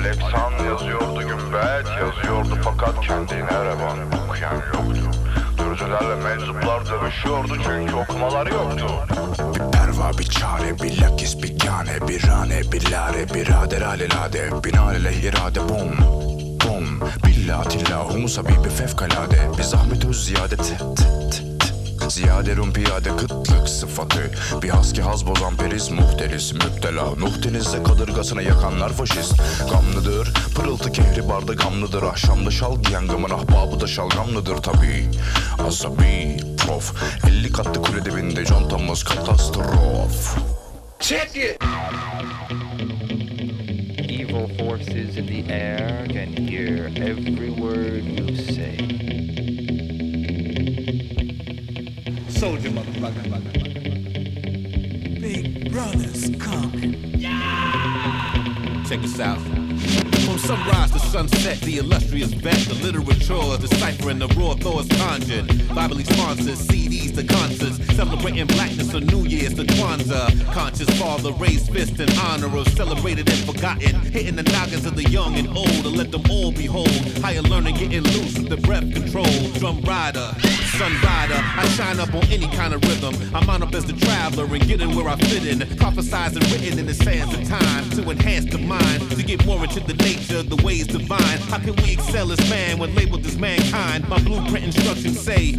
Alexan yazıyordu gümbet Yazıyordu. Fakat kendine revan Okuyan yoktu. Türcülerle meczuplar dövüşüyordu Çünkü okumalar yoktu. Bir perva bir çare bir lakis bir kane Bir rane bir lare birader alelade Binaenaleyh irade bum bum. Billah tillah humus habibi fevkalade. Bir zahmet öz ziyade t t t t Ziyade rum piyade kıtlık sıfatı. Bir haski haz bozan periz muhteris müptela. Nuh denizde kadırgasını yakanlar faşist. Gamlıdır pırıltı kehri barda gamlıdır. Ahşamda şal giyen gamın ahbabı da şalgamlıdır tabi Azabi prof. 50 katlı kule dibinde contamız katastrof. Evil forces in the air can hear every word you say. Soldier motherfucker. Big brother's coming. Check this out. From sunrise to sunset, the illustrious vet, the literature, deciphering the raw thoughts conjured. Biblically sponsored CDs to concerts, celebrating blackness on New Year's to Kwanzaa. Conscious father raised fist in honor of celebrated and forgotten. Hitting the noggins of the young and old to let them all behold. Higher learning getting loose with the breath control. Drum rider, sun rider, I shine up on any kind of rhythm. I'm on up as the traveler and getting where I fit in. Prophesized and written in the sands of time to enhance the mind, to get more into the nature, the ways divine. How can we excel as man when labeled as mankind? My blueprint instructions say,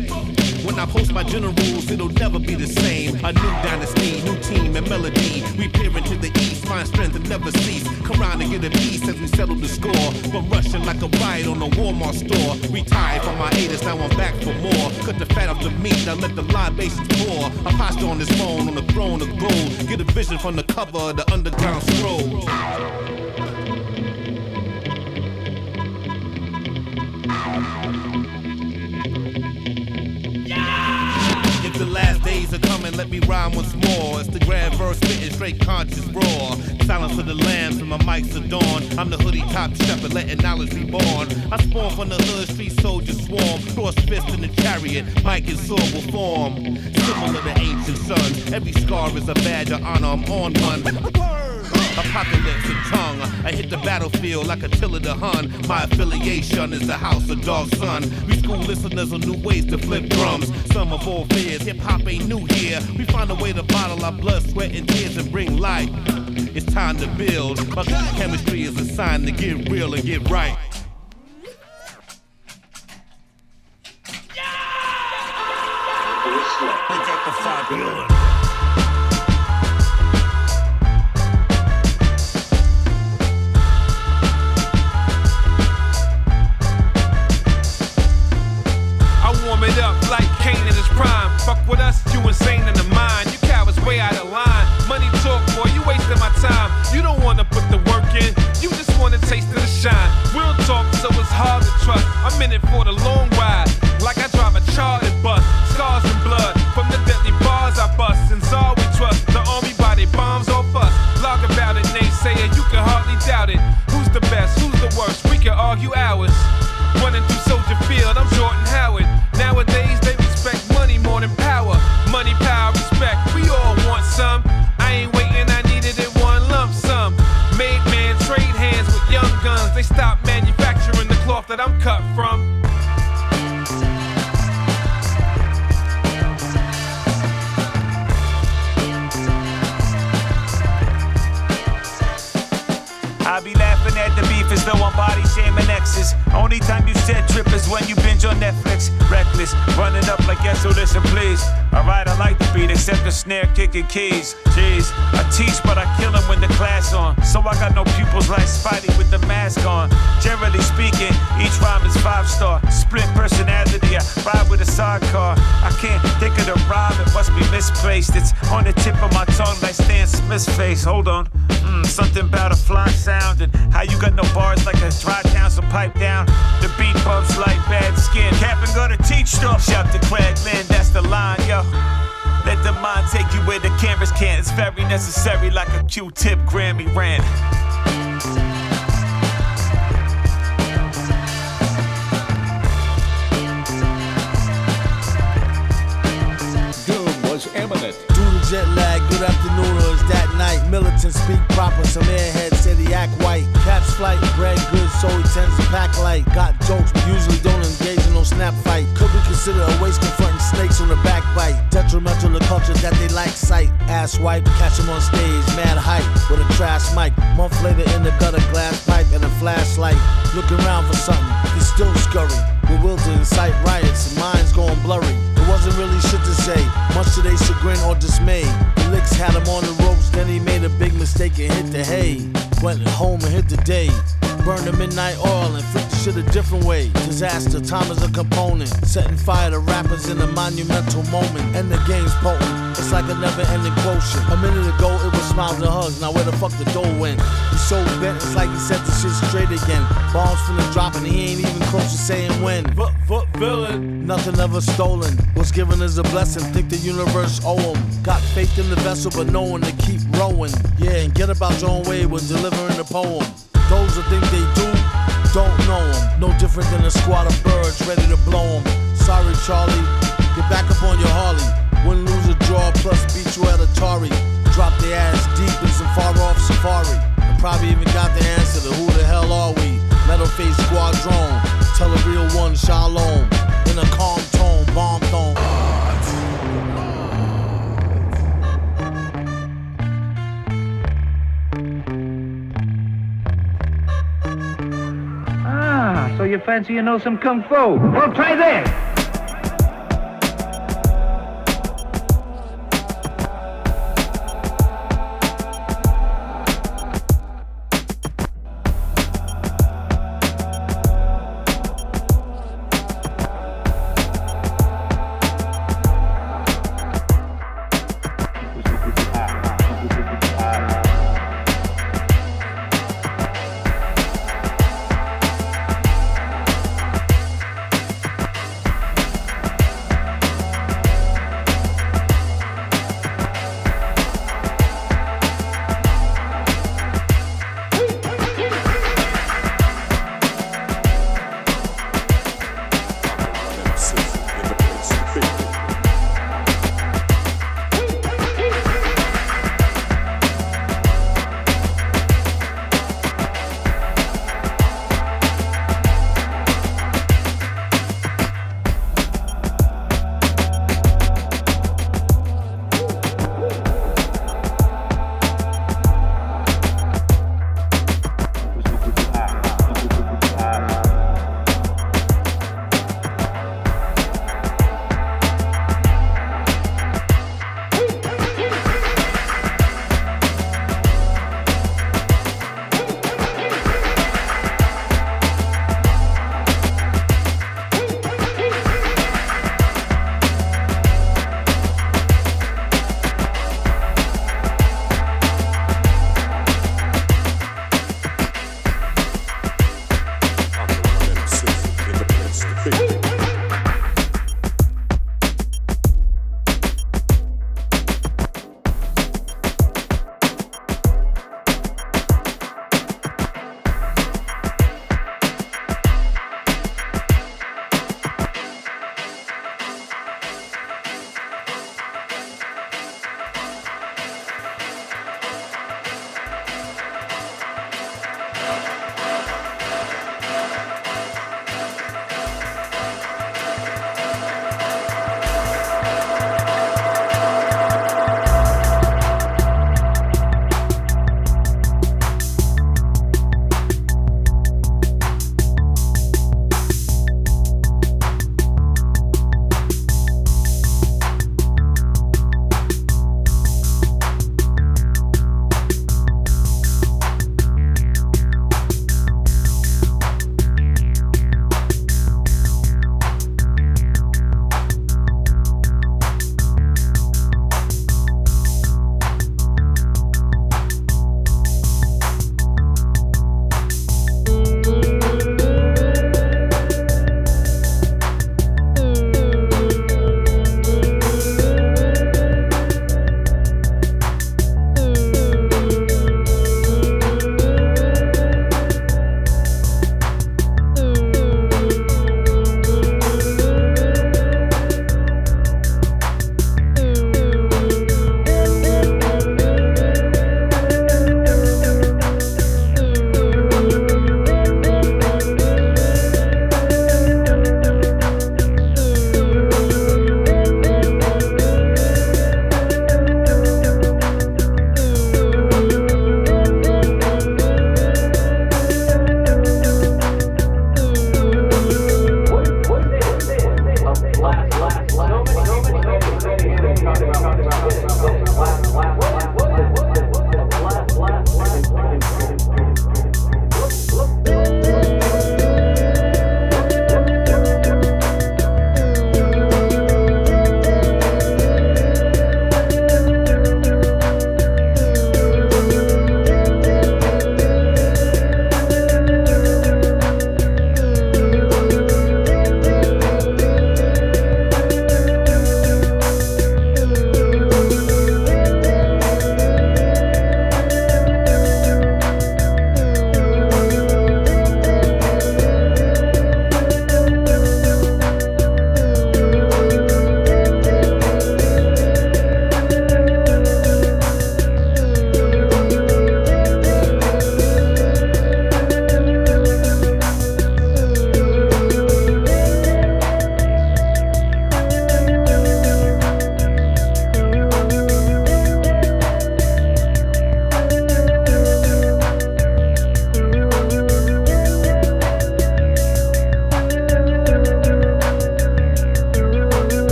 when I post my generals, it'll never be the same. A new dynasty, new team and melody. We peer into the east, find strength and never cease. Come round and get a piece as we settle the score. From rushing like a riot on a Walmart store. Retired from my haters, now I'm back for more. Cut the fat off the meat, now let the libations pour. I posture on this phone on the throne of gold. Get a vision from the cover of the underground scroll. Days are coming, let me rhyme once more. It's the grand verse spitting straight conscious roar. Silence of the lambs from my mics adorn. I'm the hoodie top shepherd, letting knowledge be born. I spawn from the hood, street soldiers swarm. Cross fist in the chariot, mic and sword will form. Similar to ancient sons. Every scar is a badge of honor. I'm on one. Apocalypse and tongue. I hit the battlefield like Attila the Hun. My affiliation is the house of dog son. We school listeners on new ways to flip drums. Some of all fears, hip hop ain't new here. We find a way to bottle our blood, sweat, and tears and bring light. It's time to build. My chemistry is a sign to get real and get right. Yeah! Pick up the five the snare kicking keys. Jeez, I teach, but I kill kill 'em when the class on. So I got no pupils like Spidey with the mask on. Generally speaking, each rhyme is five star. Split personality, I ride with a sidecar. I can't think of the rhyme, it must be misplaced. It's on the tip of my tongue like Stan Smith's face. Hold on. Mm, something about a fly sound and how you got no bars like a dry town, so pipe down. The beat bumps like bad skin. Cap and to teach stuff. Shout to Cragland, that's the line, yo. Let the mind take you where the cameras can't. It's very necessary, like a Q-tip Grammy rant. Night? Militants speak proper, some airheads say they act white. Catch flight, bread good, so he tends to pack light. Got jokes, but usually don't engage in no snap fight. Could be considered a waste confronting snakes on the backbite. Detrimental to culture that they like sight. Ass wipe, catch him on stage, mad hype, with a trash mic. Month later in the gutter, glass pipe and a flashlight. Looking around for something, he's still scurry. Bewildered, incite riots, and minds going blurry. Wasn't really shit to say, much to their chagrin or dismay. The licks had him on the ropes, then he made a big mistake and hit the hay. Went home and hit the day. Burned the midnight oil and flipped the shit a different way. Disaster, time is a component. Setting fire to rappers in a monumental moment. And the game's potent. It's like a never ending quotient. A minute ago, it was smiles and hugs. Now, where the fuck the dough went? He's so bent, it's like he set the shit straight again. Bombs finna drop, and he ain't even close to saying when. Foot, foot, villain. Nothing ever stolen. What's given is a blessing. Think the universe owe him. Got faith in the vessel, but no one to keep rowing. Yeah, and get about your own way when delivering the poem. Those that think they do, don't know them. No different than a squad of birds ready to blow them. Sorry, Charlie, get back up on your Harley. Win, lose, or draw, plus beat you at Atari. Drop their ass deep in some far off safari. And probably even got the answer to who the hell are we? Metal face squadron, tell a real one, shalom. In a calm tone. So you fancy you know some kung fu? Well, try this.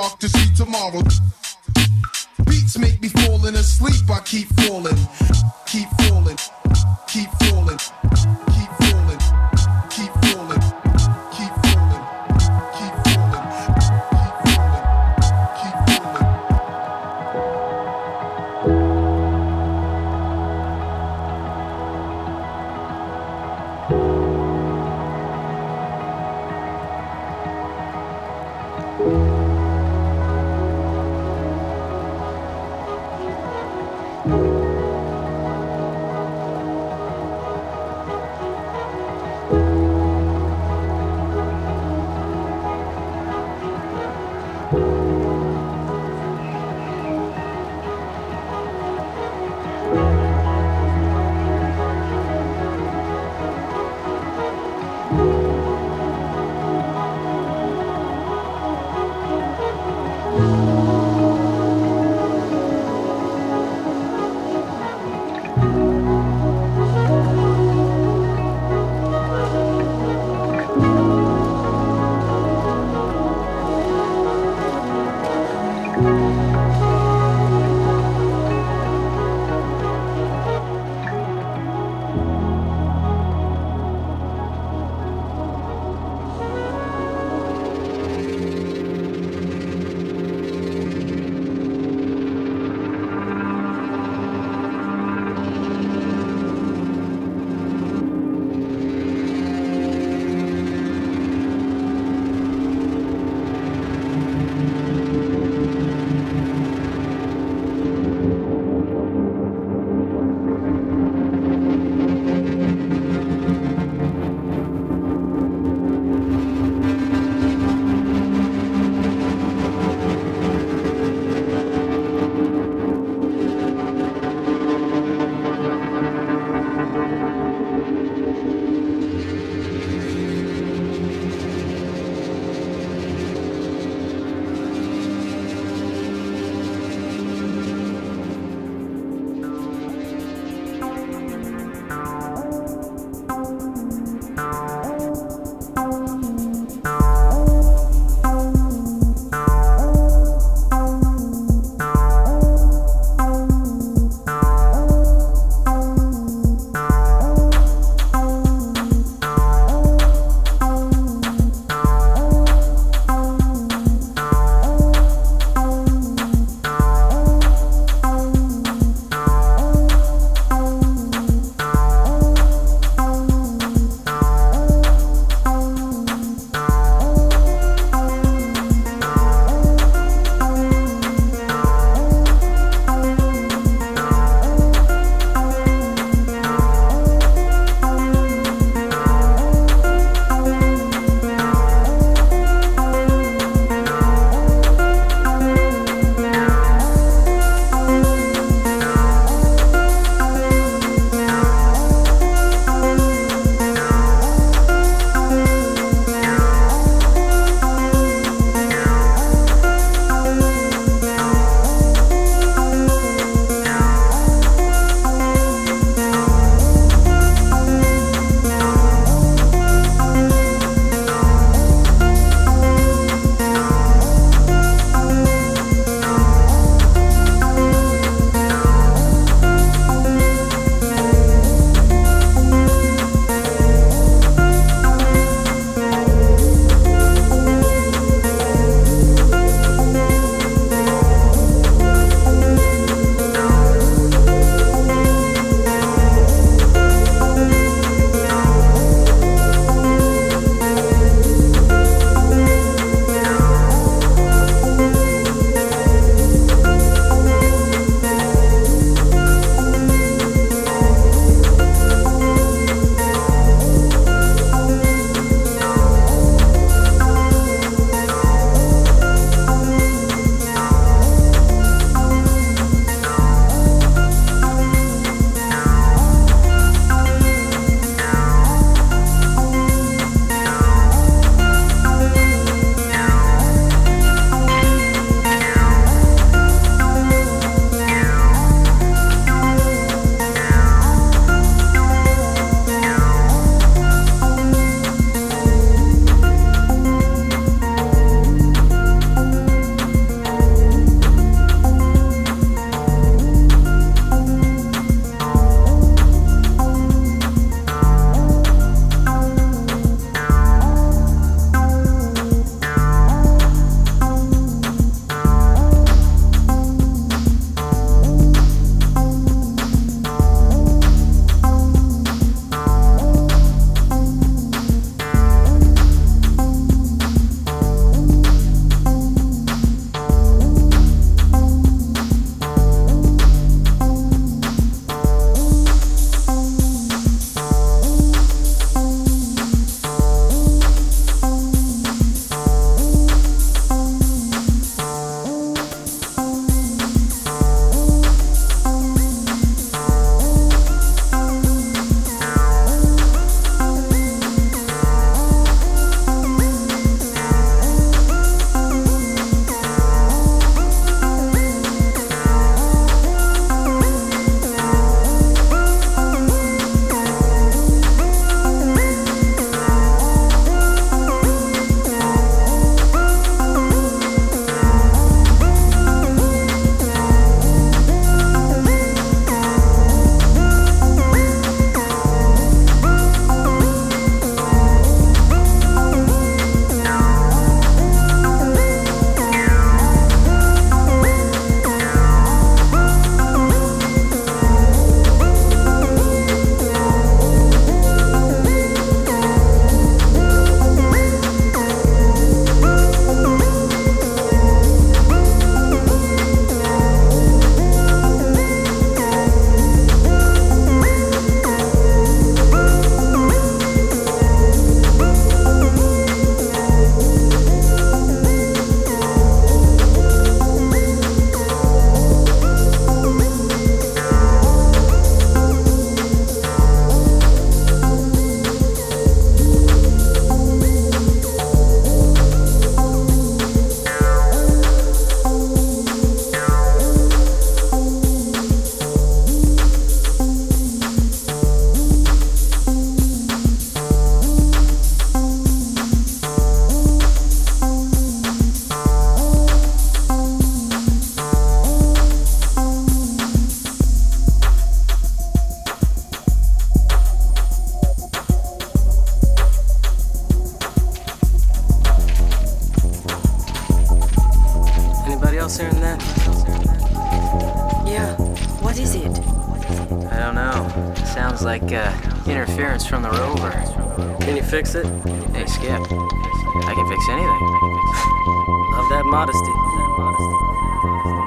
dark to see tomorrow. Beats make me falling asleep, I keep falling, keep fix it? Hey, Skip. I can fix anything. Love that modesty. Bring